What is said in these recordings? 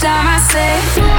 time I say,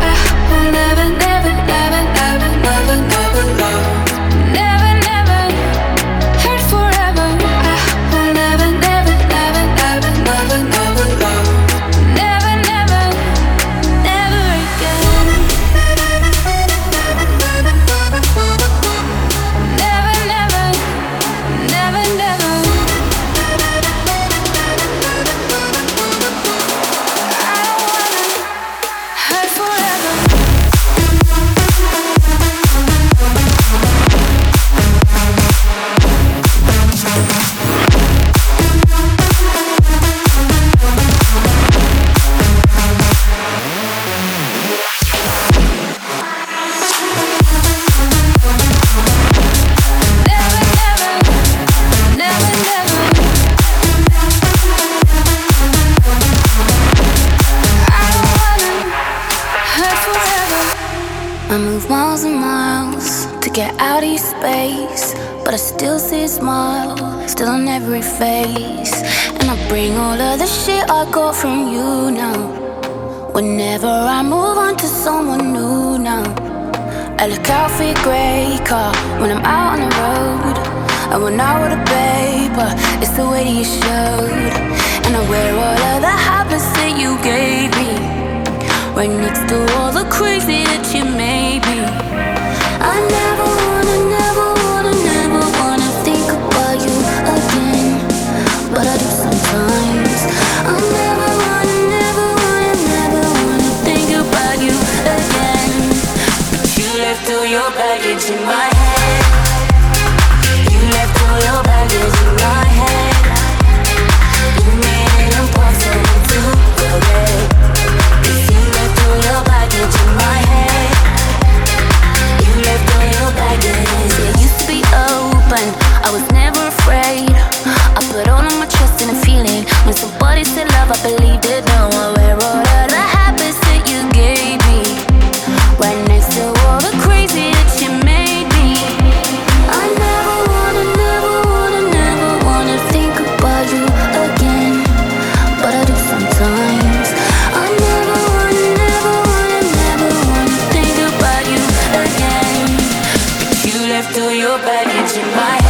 back into my.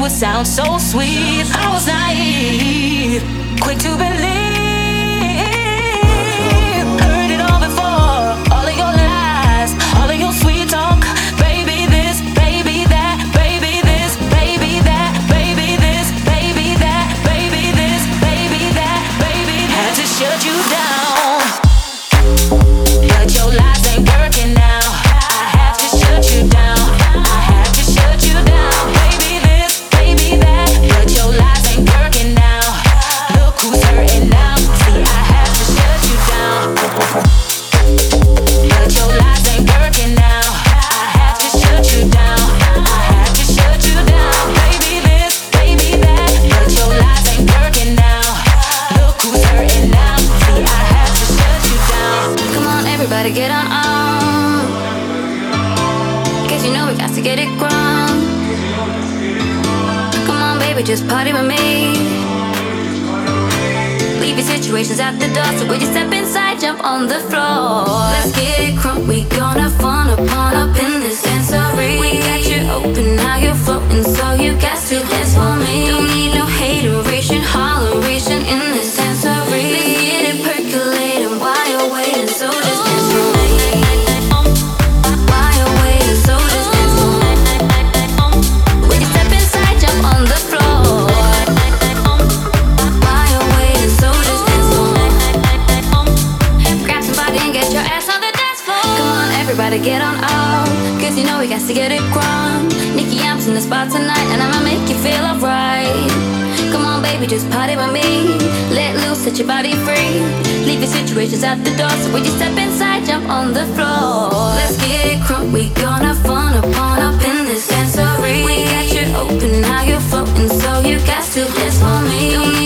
would sound so sweet. I was naive, quick to believe. expectations at the door. So would you step inside, jump on the floor. Let's get it crunk, we gonna. wishes at the door. So when you step inside, jump on the floor? Let's get it crunk, we gonna fun upon up in this dancery. We got you open, now you're floating, so you got to dance for me.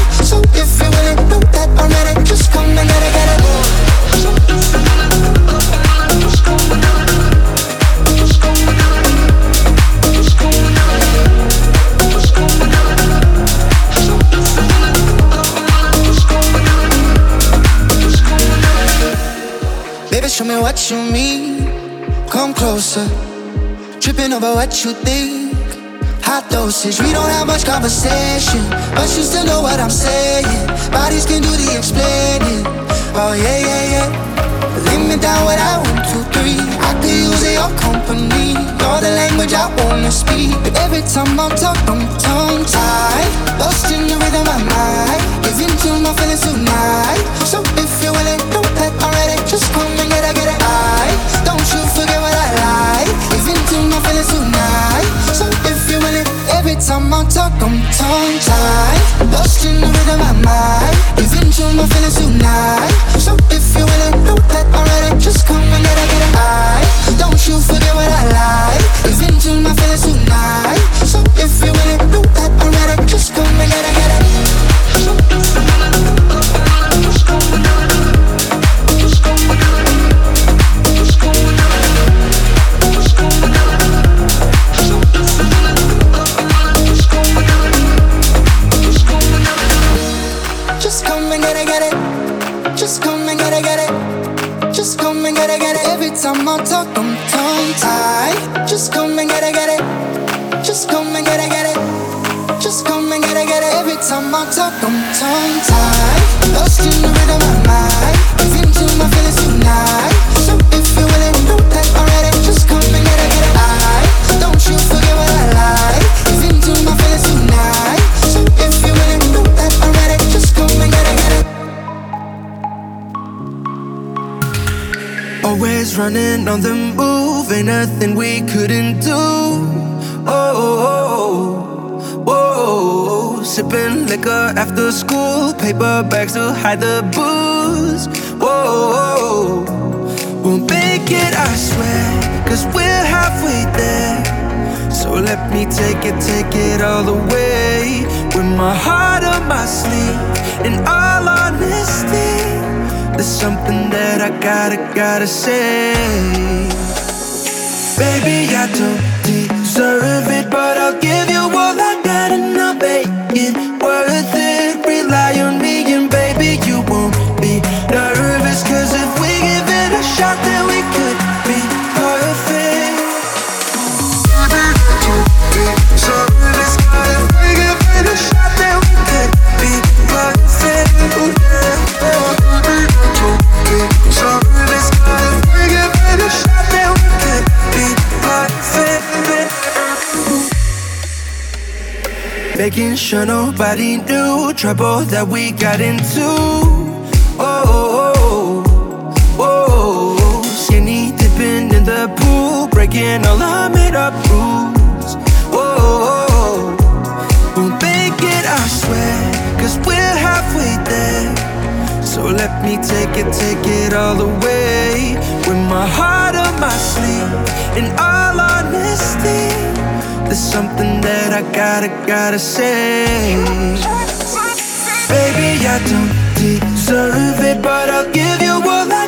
you mean. Come closer. Tripping over what you think. Hot dosage, we don't have much conversation, but you still know what I'm saying. Bodies can do the explaining. Oh yeah, yeah, yeah. Lay me down with I one, two, company. You're the language I wanna speak. But every time I talk, I'm tongue tied. Lost in the rhythm of my mind. Giving to my feelings tonight. So if you're willing, know that already. Just come and get it, get it. I don't you forget what I like. Giving to my feelings tonight. So if you're willing, every time I talk, I'm tongue tied. Lost in the rhythm of my mind. Giving to my feelings tonight. So if you're willing, know that already. Just come and get it, get it. I Just come and get it, get it. Always running on the move, ain't nothing we couldn't do. Oh, oh, oh, oh. sipping liquor after school, paper bags to hide the booze. Whoa, we'll make it, I swear, cause we're halfway there. So let me take it, take it all the way. With my heart on my sleeve, all honesty. There's something that I gotta, gotta say. Baby, I don't deserve it, but I'll give you all I got and I'll make it Making sure nobody knew trouble that we got into. Oh, oh, oh, oh. skinny dipping in the pool, breaking all our made up rules. Oh, oh, oh, we'll make it, I swear, cause we're halfway there. So let me take it, take it all the way. With my heart on my sleeve, in all there's something that I gotta, gotta say. Baby, I don't deserve it, but I'll give you all I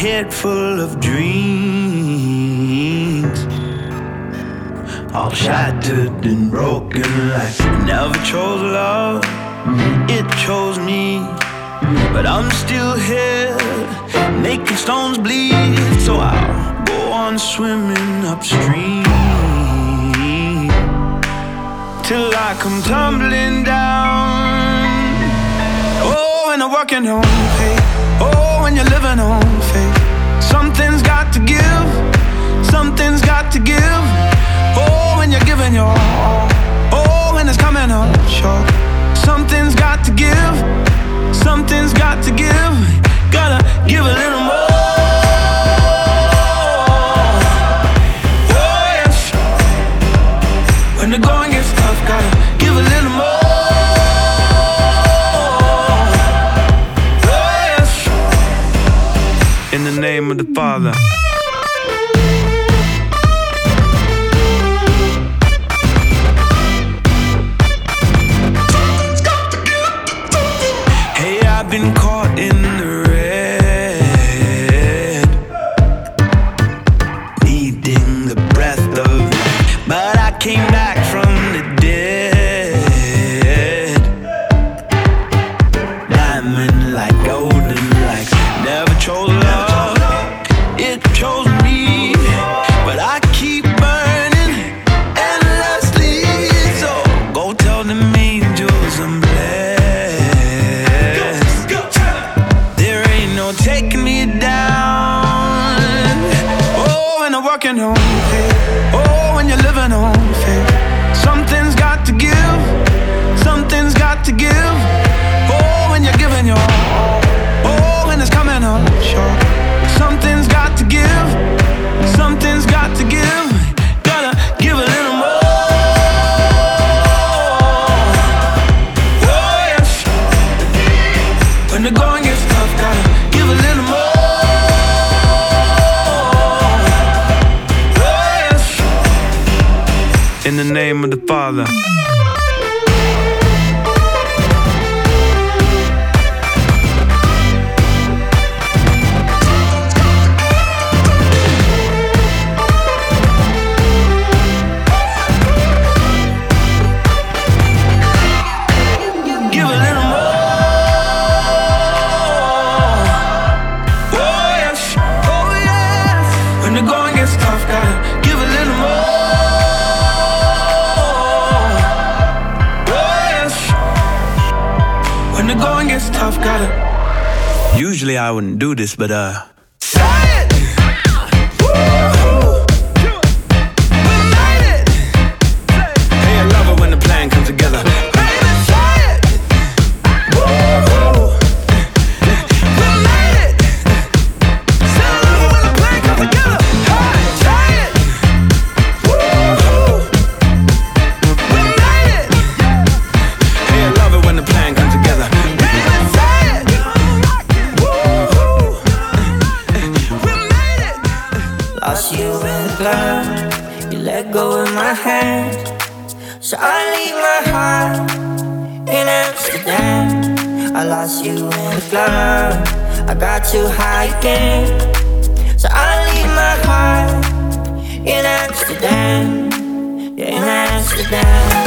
head full of dreams. All shattered and broken like never chose love, it chose me. But I'm still here, making stones bleed. So I'll go on swimming upstream till I come tumbling down. Oh, when I'm working on faith. Oh, when you're living on Something's got to give. Oh, when you're giving your all. Oh, when it's coming up short. Something's got to give. Something's got to give. Gotta give a little more. Oh, yes. When the going working on faith. Oh, when you're living on faith. Something's got to give. Something's got to give. Oh, when you're giving your all. Oh, when it's coming up short. Something's got to give. Something's got to give. Wouldn't do this, but uh. Got high again. So I leave my heart in Amsterdam. Yeah, in Amsterdam.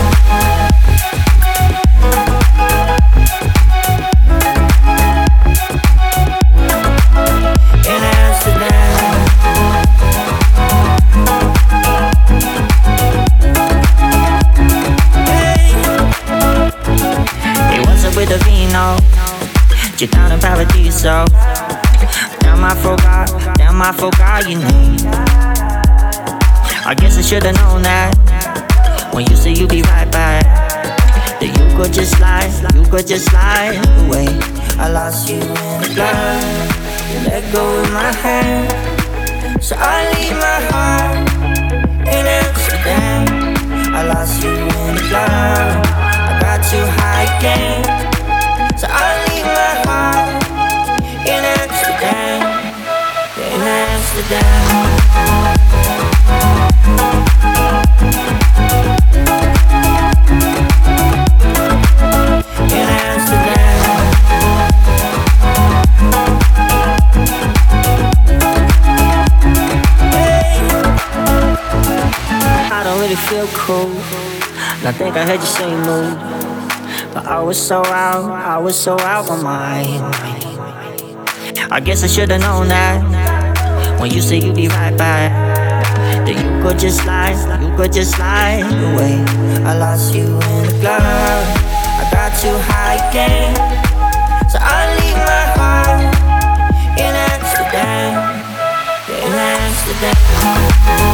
With the vino. I forgot, damn, I forgot your name. I guess I should've known that. When you say you'll be right back, that you could just slide, you could just slide away. I lost you in the blood, you let go of my hand. So I leave my heart in Amsterdam. I lost you in the blood, I got you high again. So I leave my heart in Amsterdam i don't really Cool. And I think I had the same mood. but I was so out, I was so out of my mind. I guess I should have known that when you say you'd be right back. then you could just slide, you could just slide away. I lost you in the club. I got too high again. So I leave my heart in Amsterdam. In Amsterdam.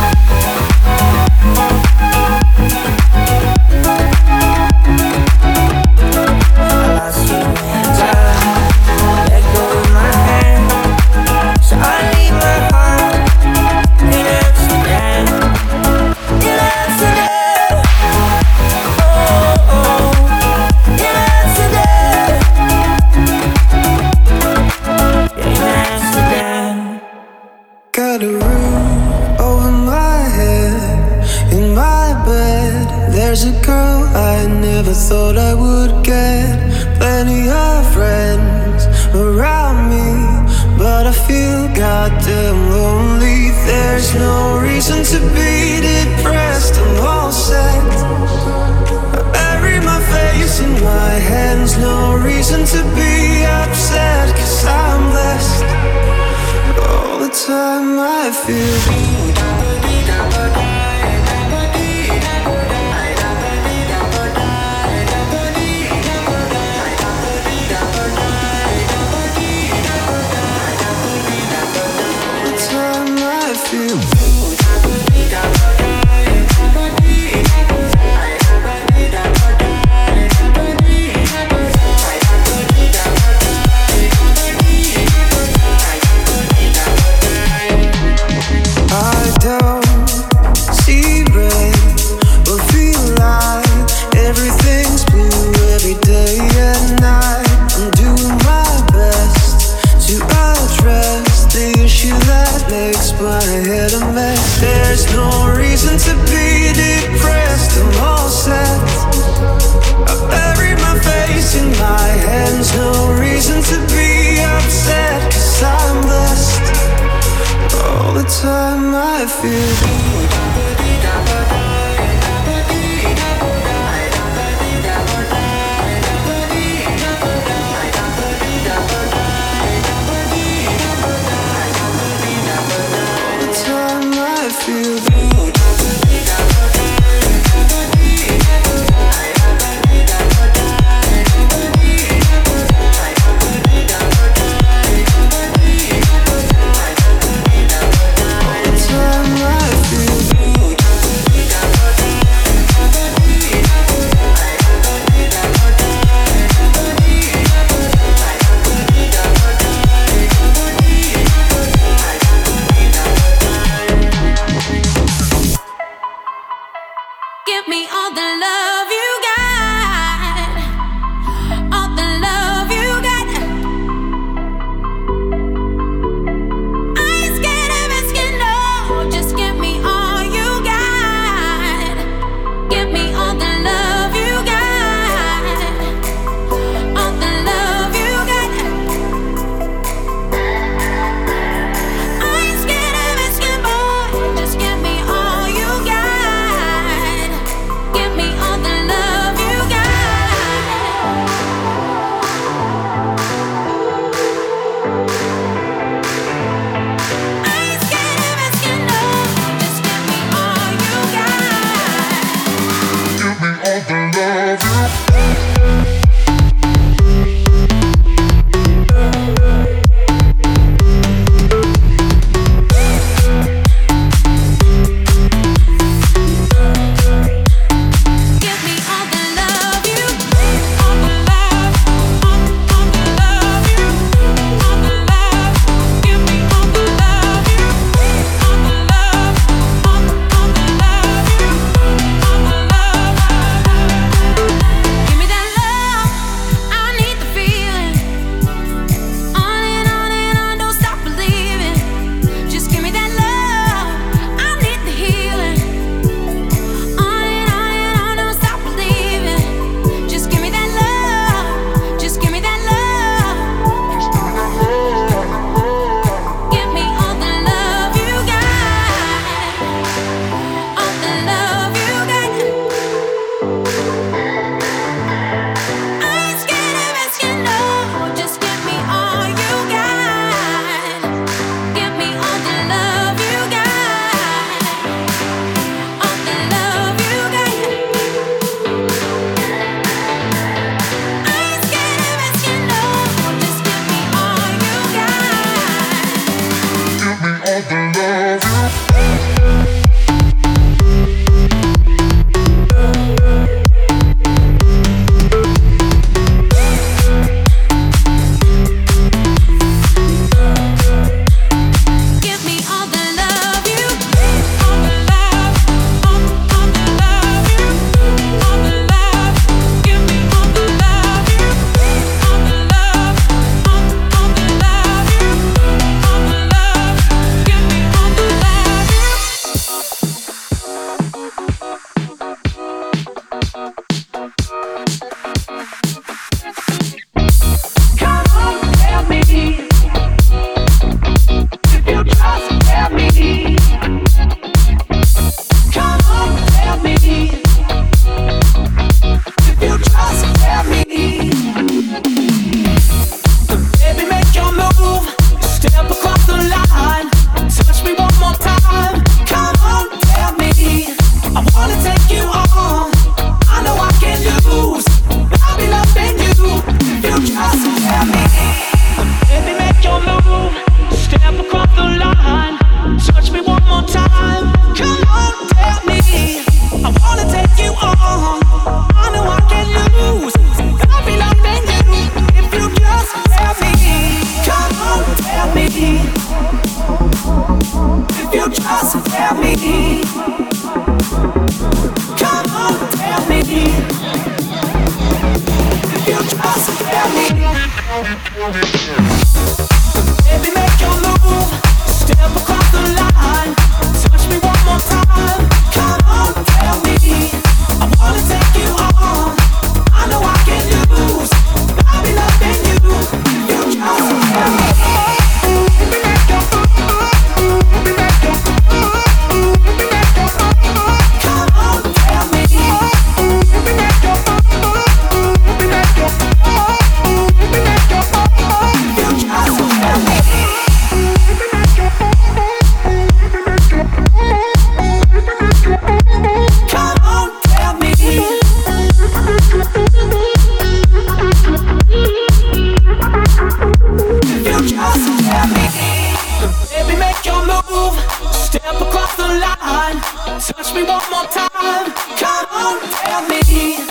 touch me one more time. Come on, tell me.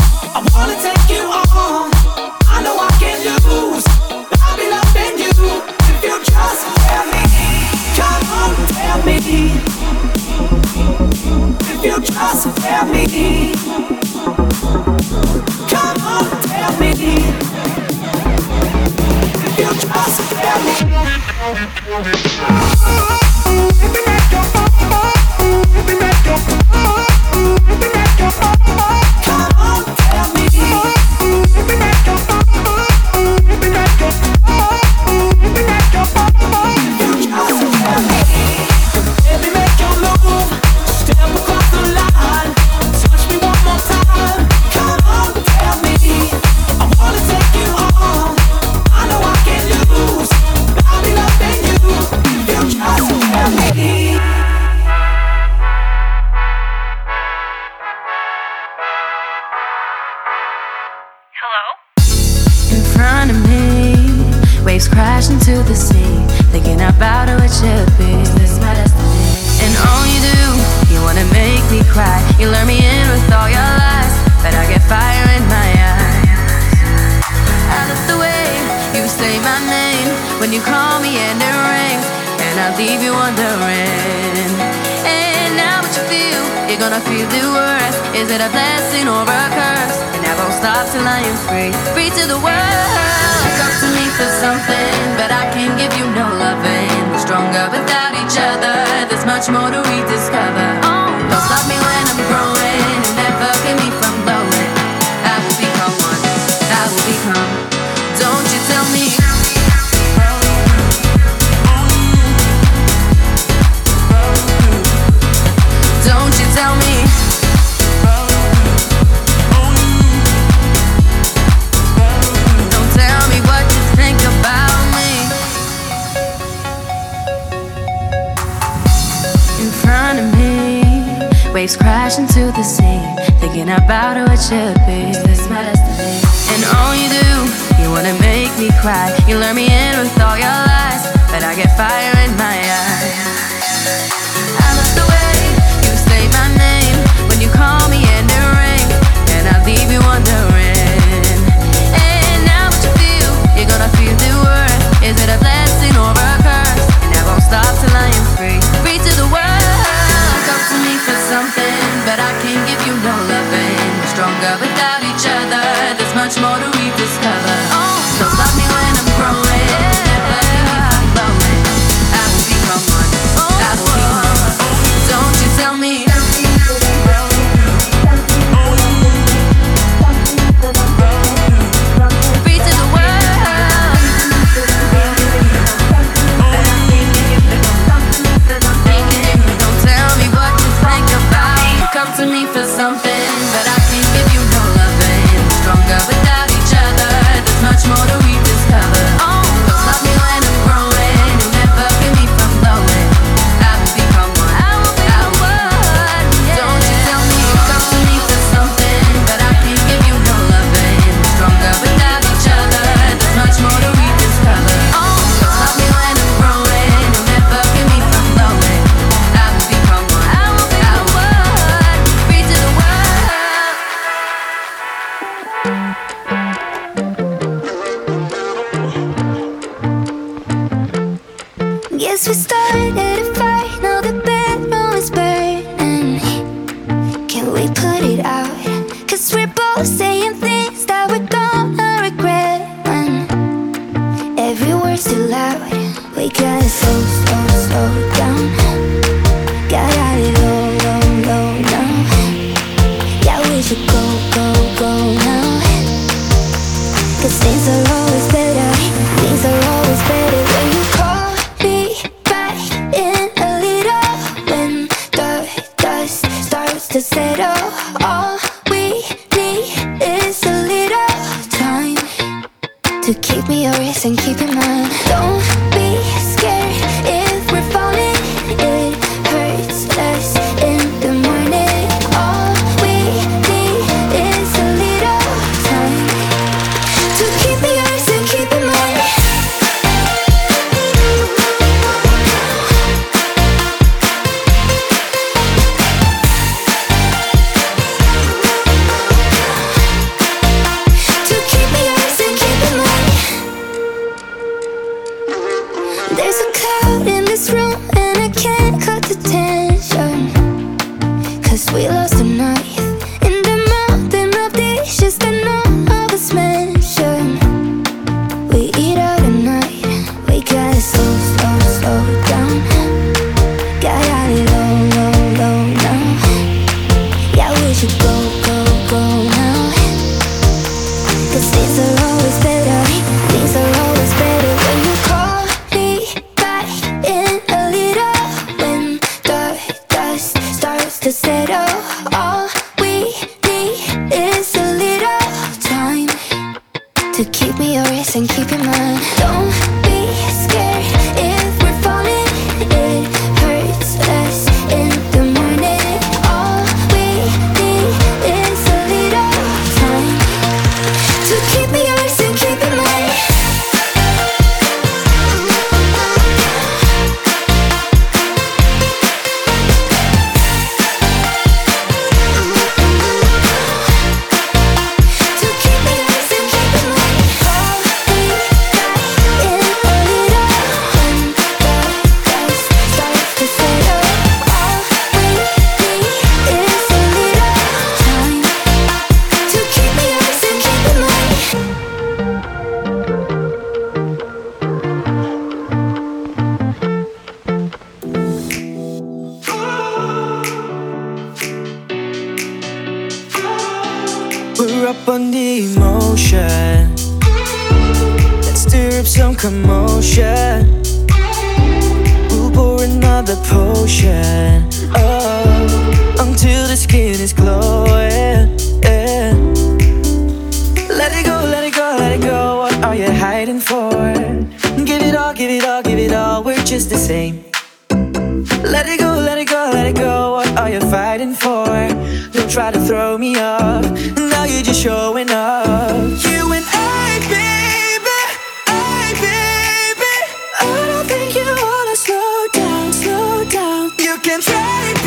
looking pretty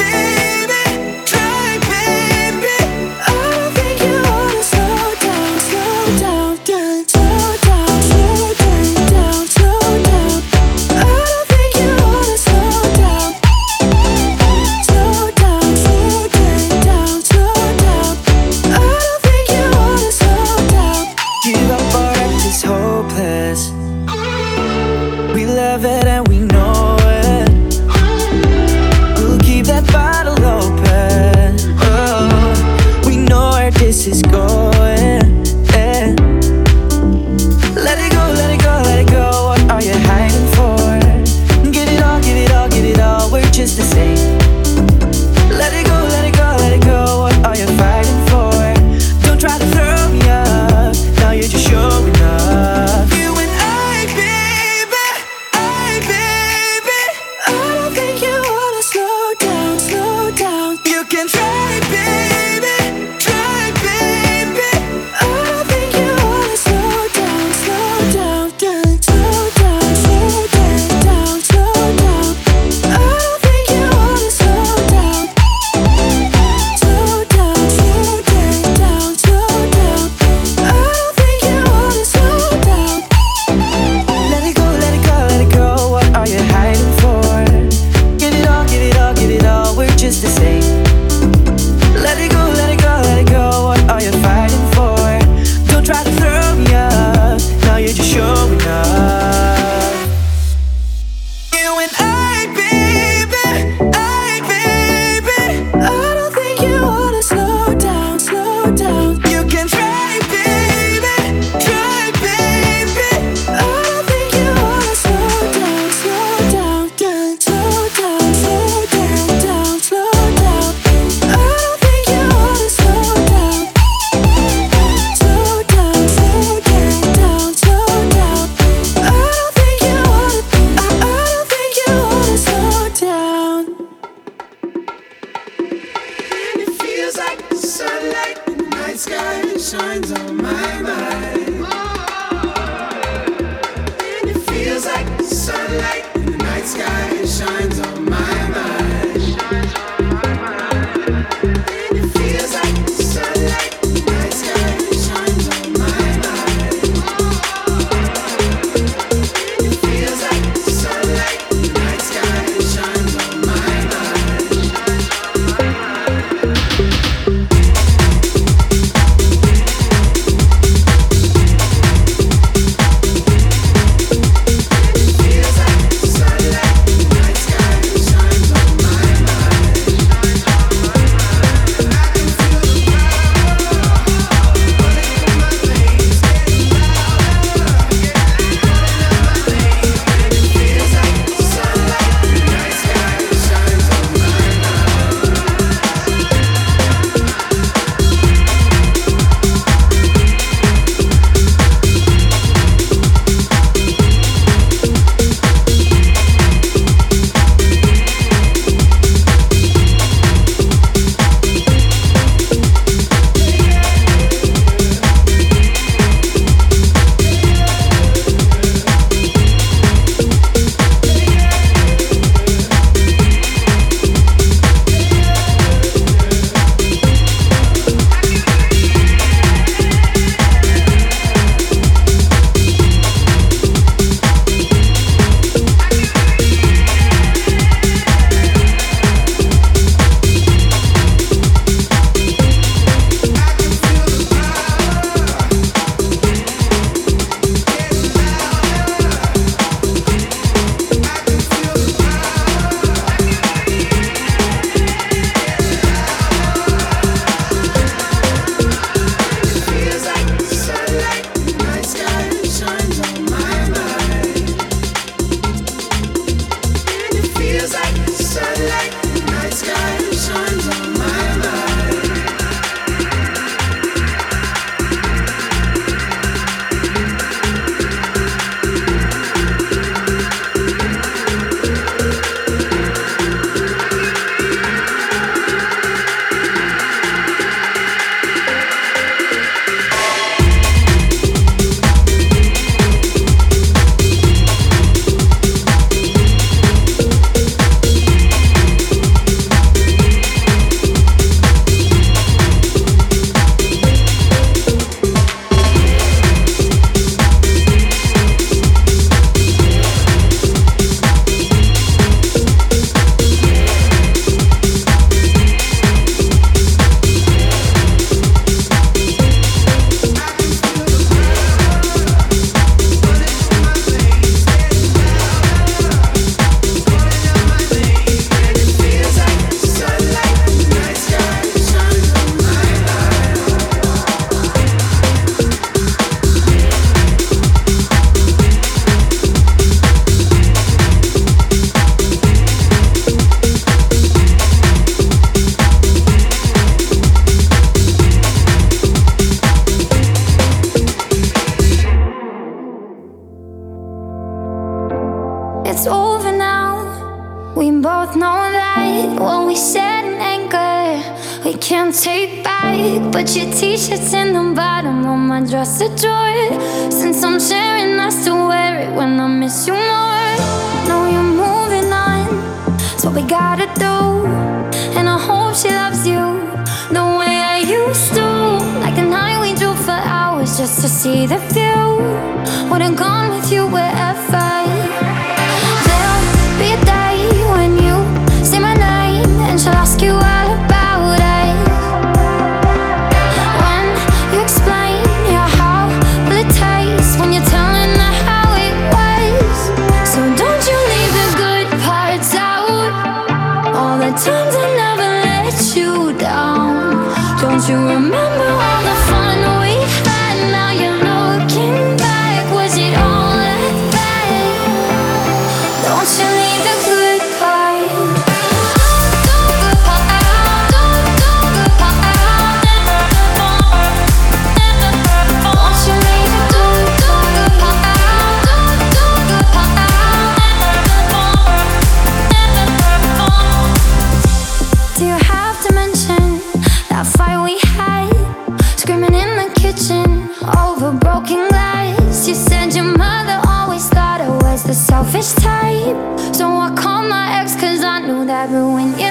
knew that, but when you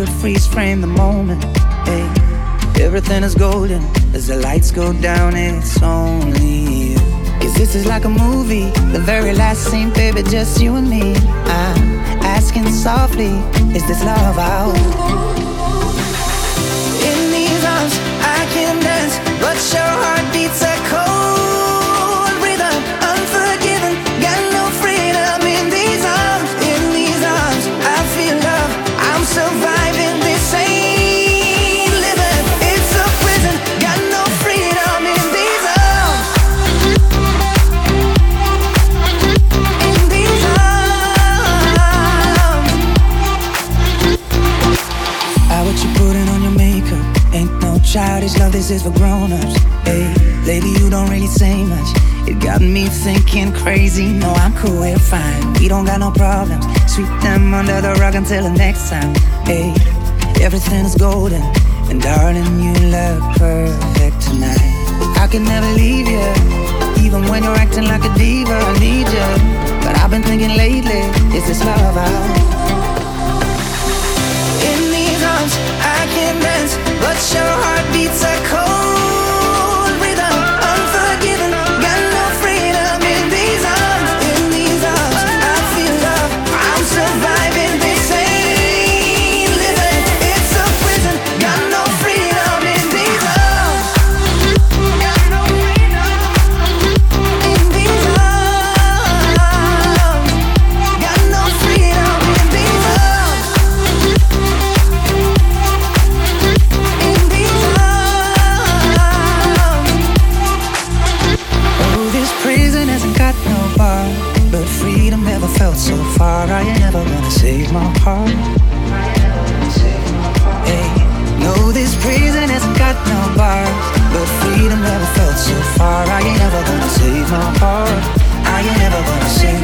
could freeze frame the moment. Hey, everything is golden as the lights go down. It's only you. Cause this is like a movie, the very last scene, baby, just you and me. I'm asking softly, is this love out? this is for grown-ups. Hey, lady, you don't really say much. It got me thinking crazy. No, I'm cool, we're fine. We don't got no problems. Sweep them under the rug until the next time. Hey, everything is golden. And darling, you look perfect tonight. I can never leave you, even when you're acting like a diva. I need you, but I've been thinking lately, is this love? out? In these arms, I can dance. But your heart beats a cold. So far. I ain't never gonna save my heart. I ain't never gonna save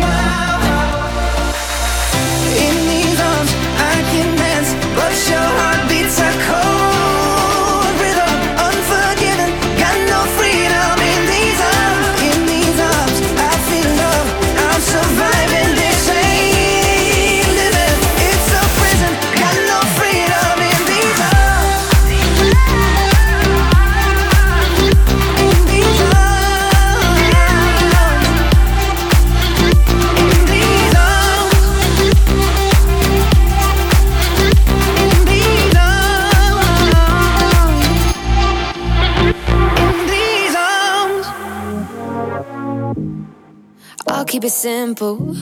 it simple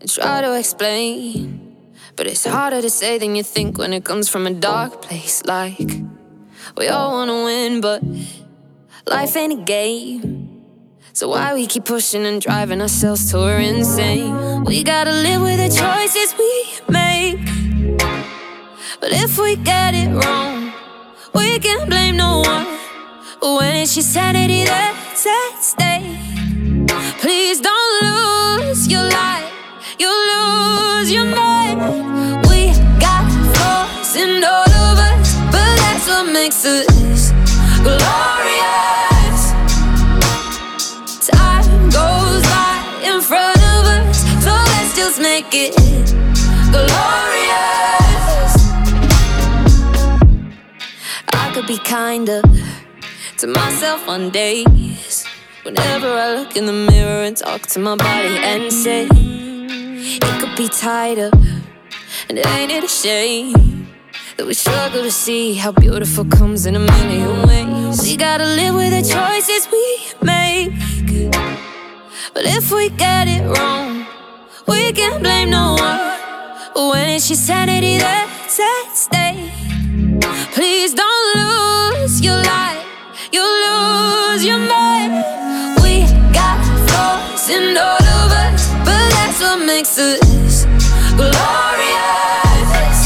and try to explain. But it's harder to say than you think when it comes from a dark place. Like, we all wanna win, but life ain't a game. So why we keep pushing and driving ourselves till we're insane? We gotta live with the choices we make. But if we get it wrong, we can't blame no one. When it's your sanity that's at stake. Please don't lose your life, you lose your mind. We got flaws in all of us, but that's what makes us glorious. Time goes by in front of us, so let's just make it glorious. I could be kinder to myself on days Whenever I look in the mirror and talk to my body and say it could be tighter, and ain't it a shame that we struggle to see how beautiful comes in a million ways? We gotta live with the choices we make, but if we get it wrong, we can't blame no one. When it's your sanity that's at stake, please don't lose your life, you lose your mind in all of us, but that's what makes us glorious.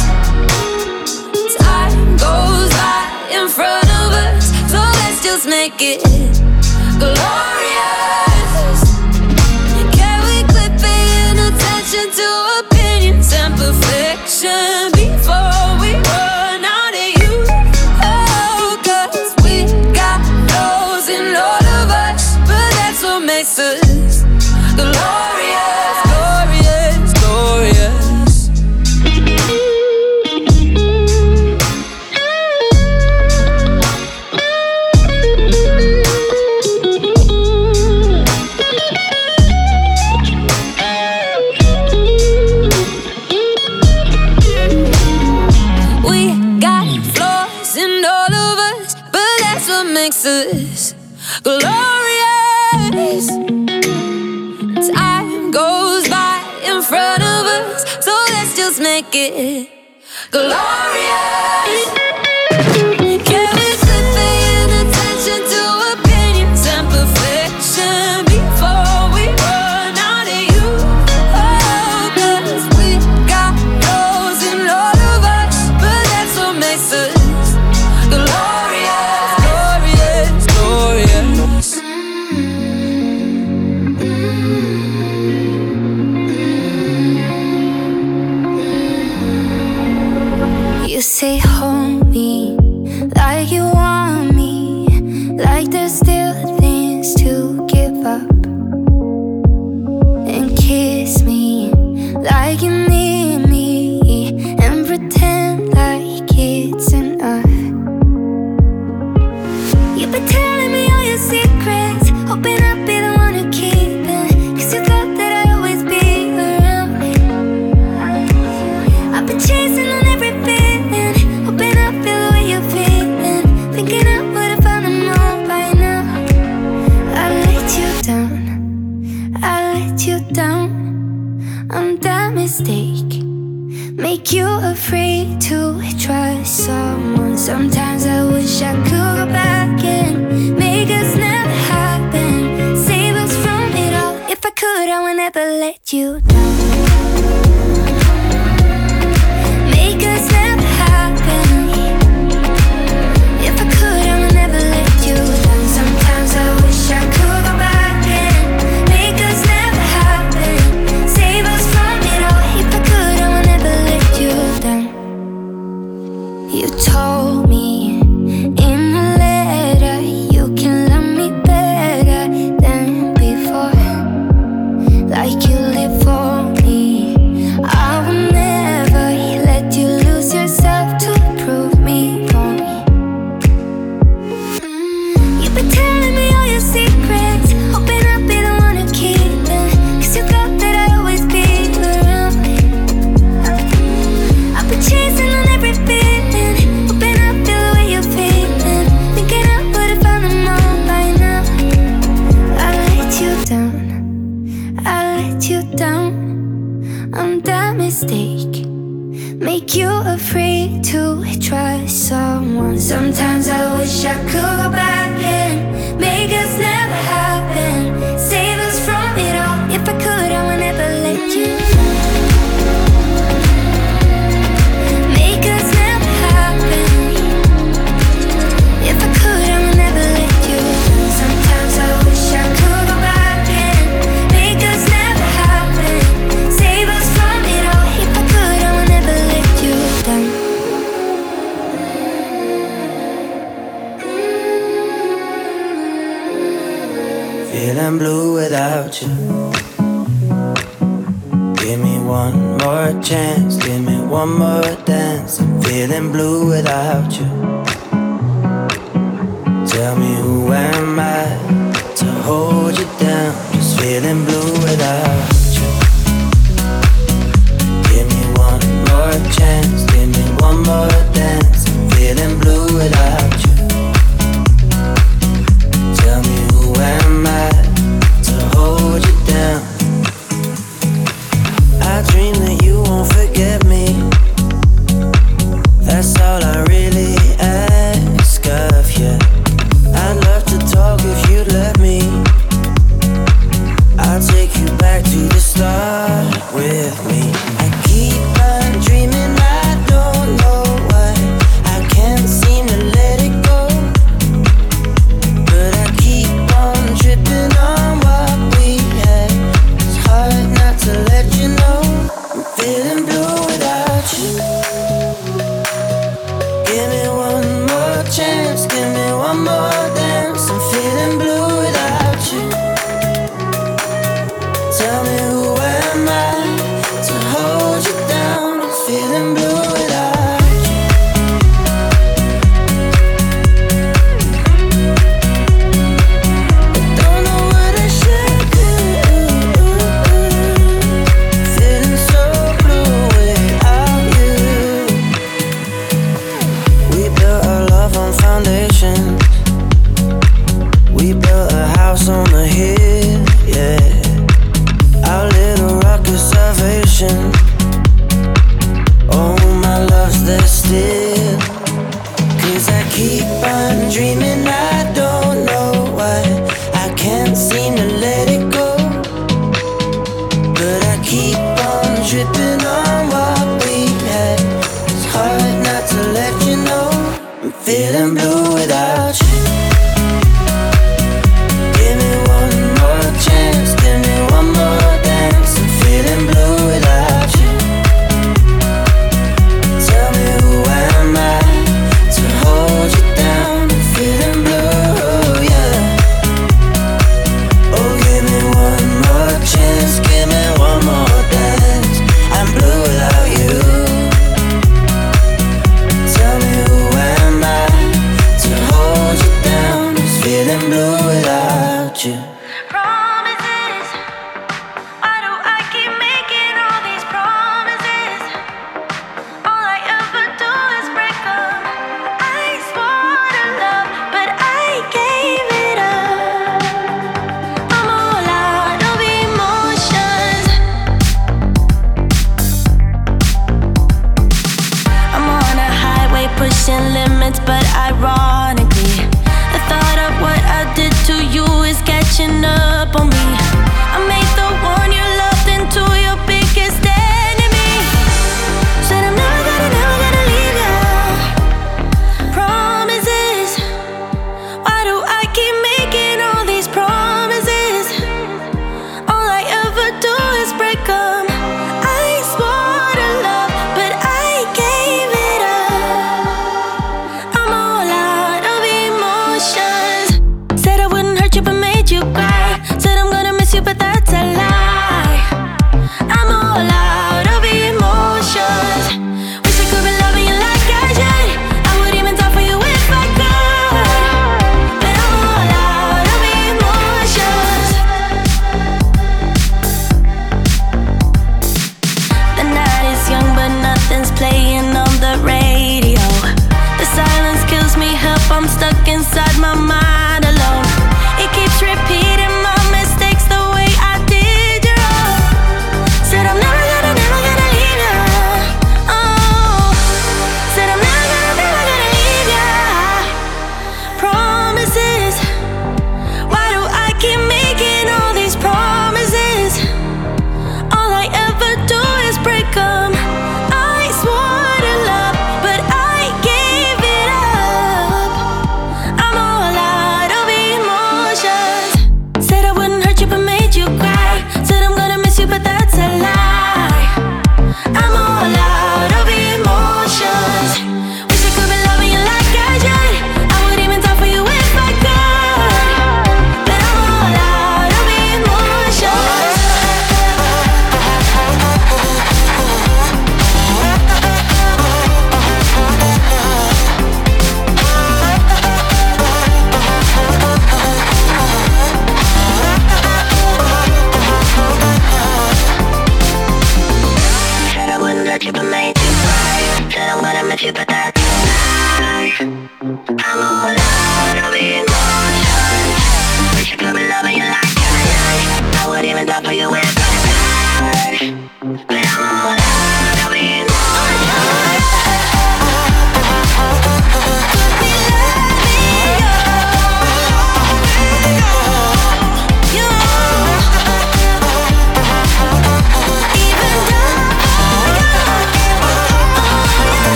Time goes by in front of us, so let's just make it it glorious.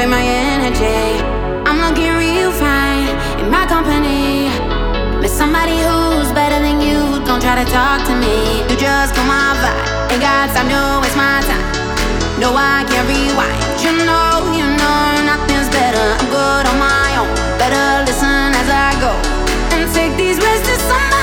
My energy. I'm looking real fine in my company. But somebody who's better than you, don't try to talk to me. You just come my vibe. Ain't got time, no, it's my time. No, I can't rewind. You know, you know, nothing's better. I'm good on my own. Better listen as I go and take these risks to somebody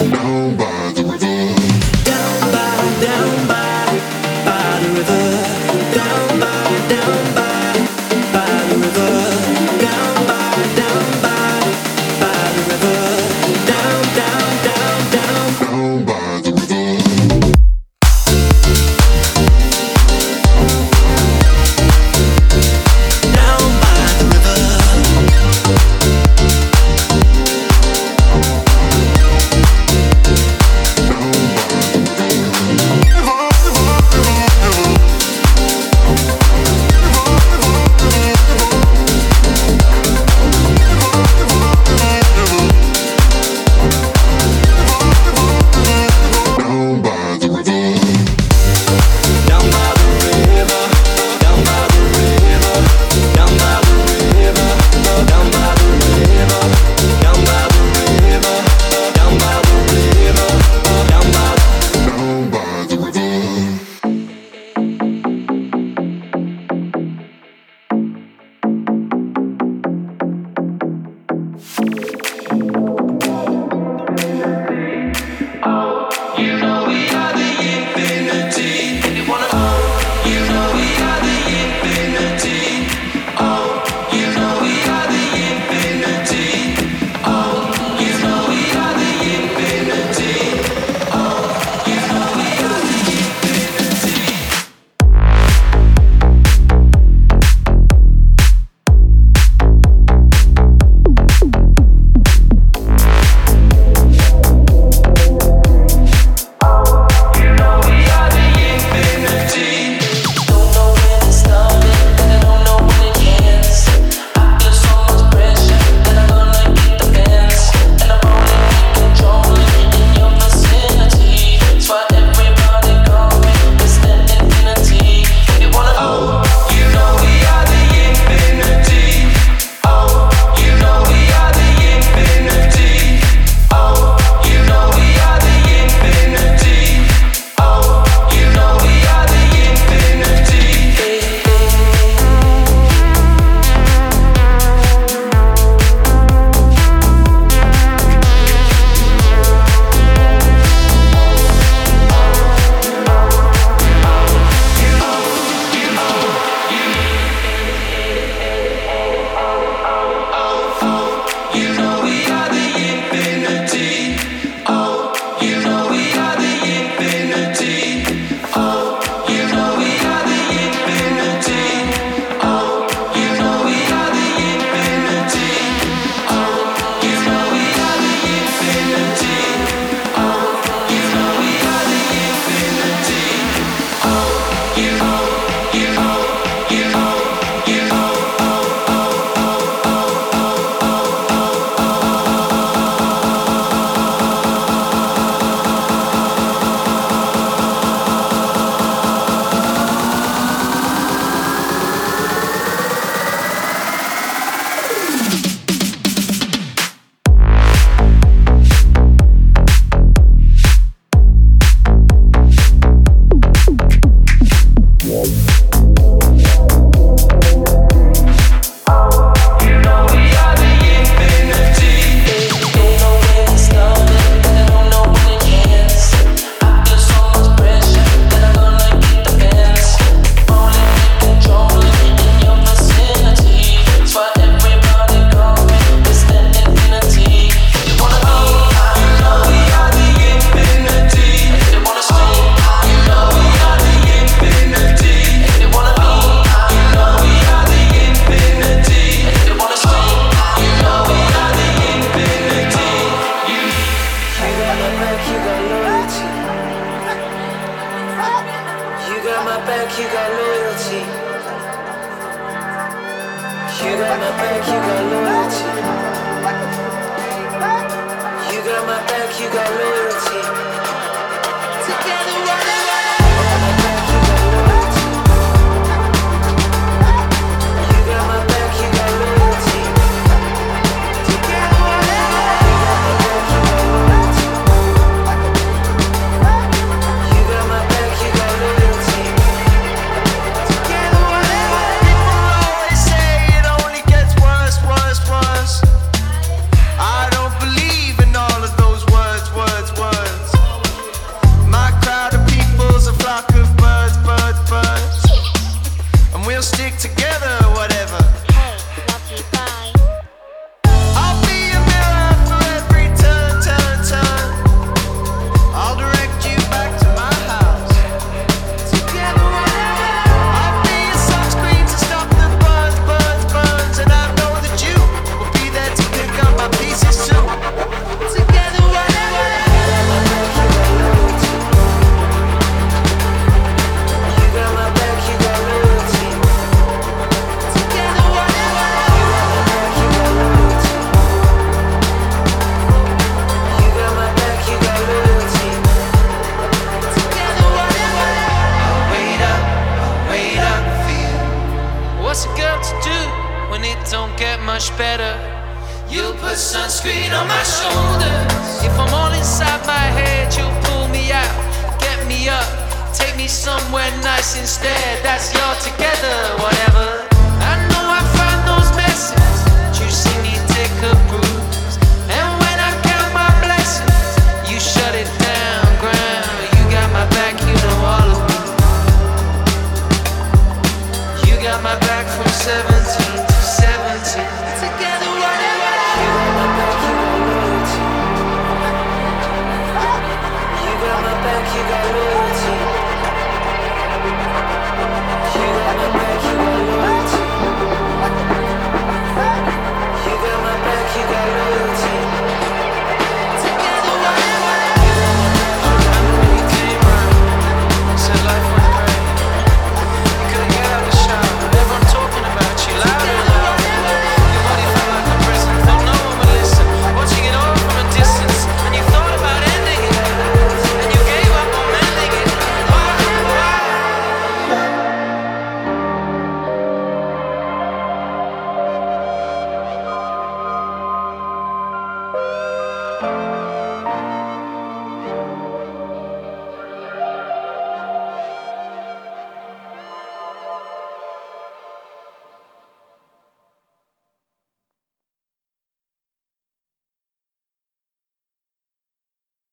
words,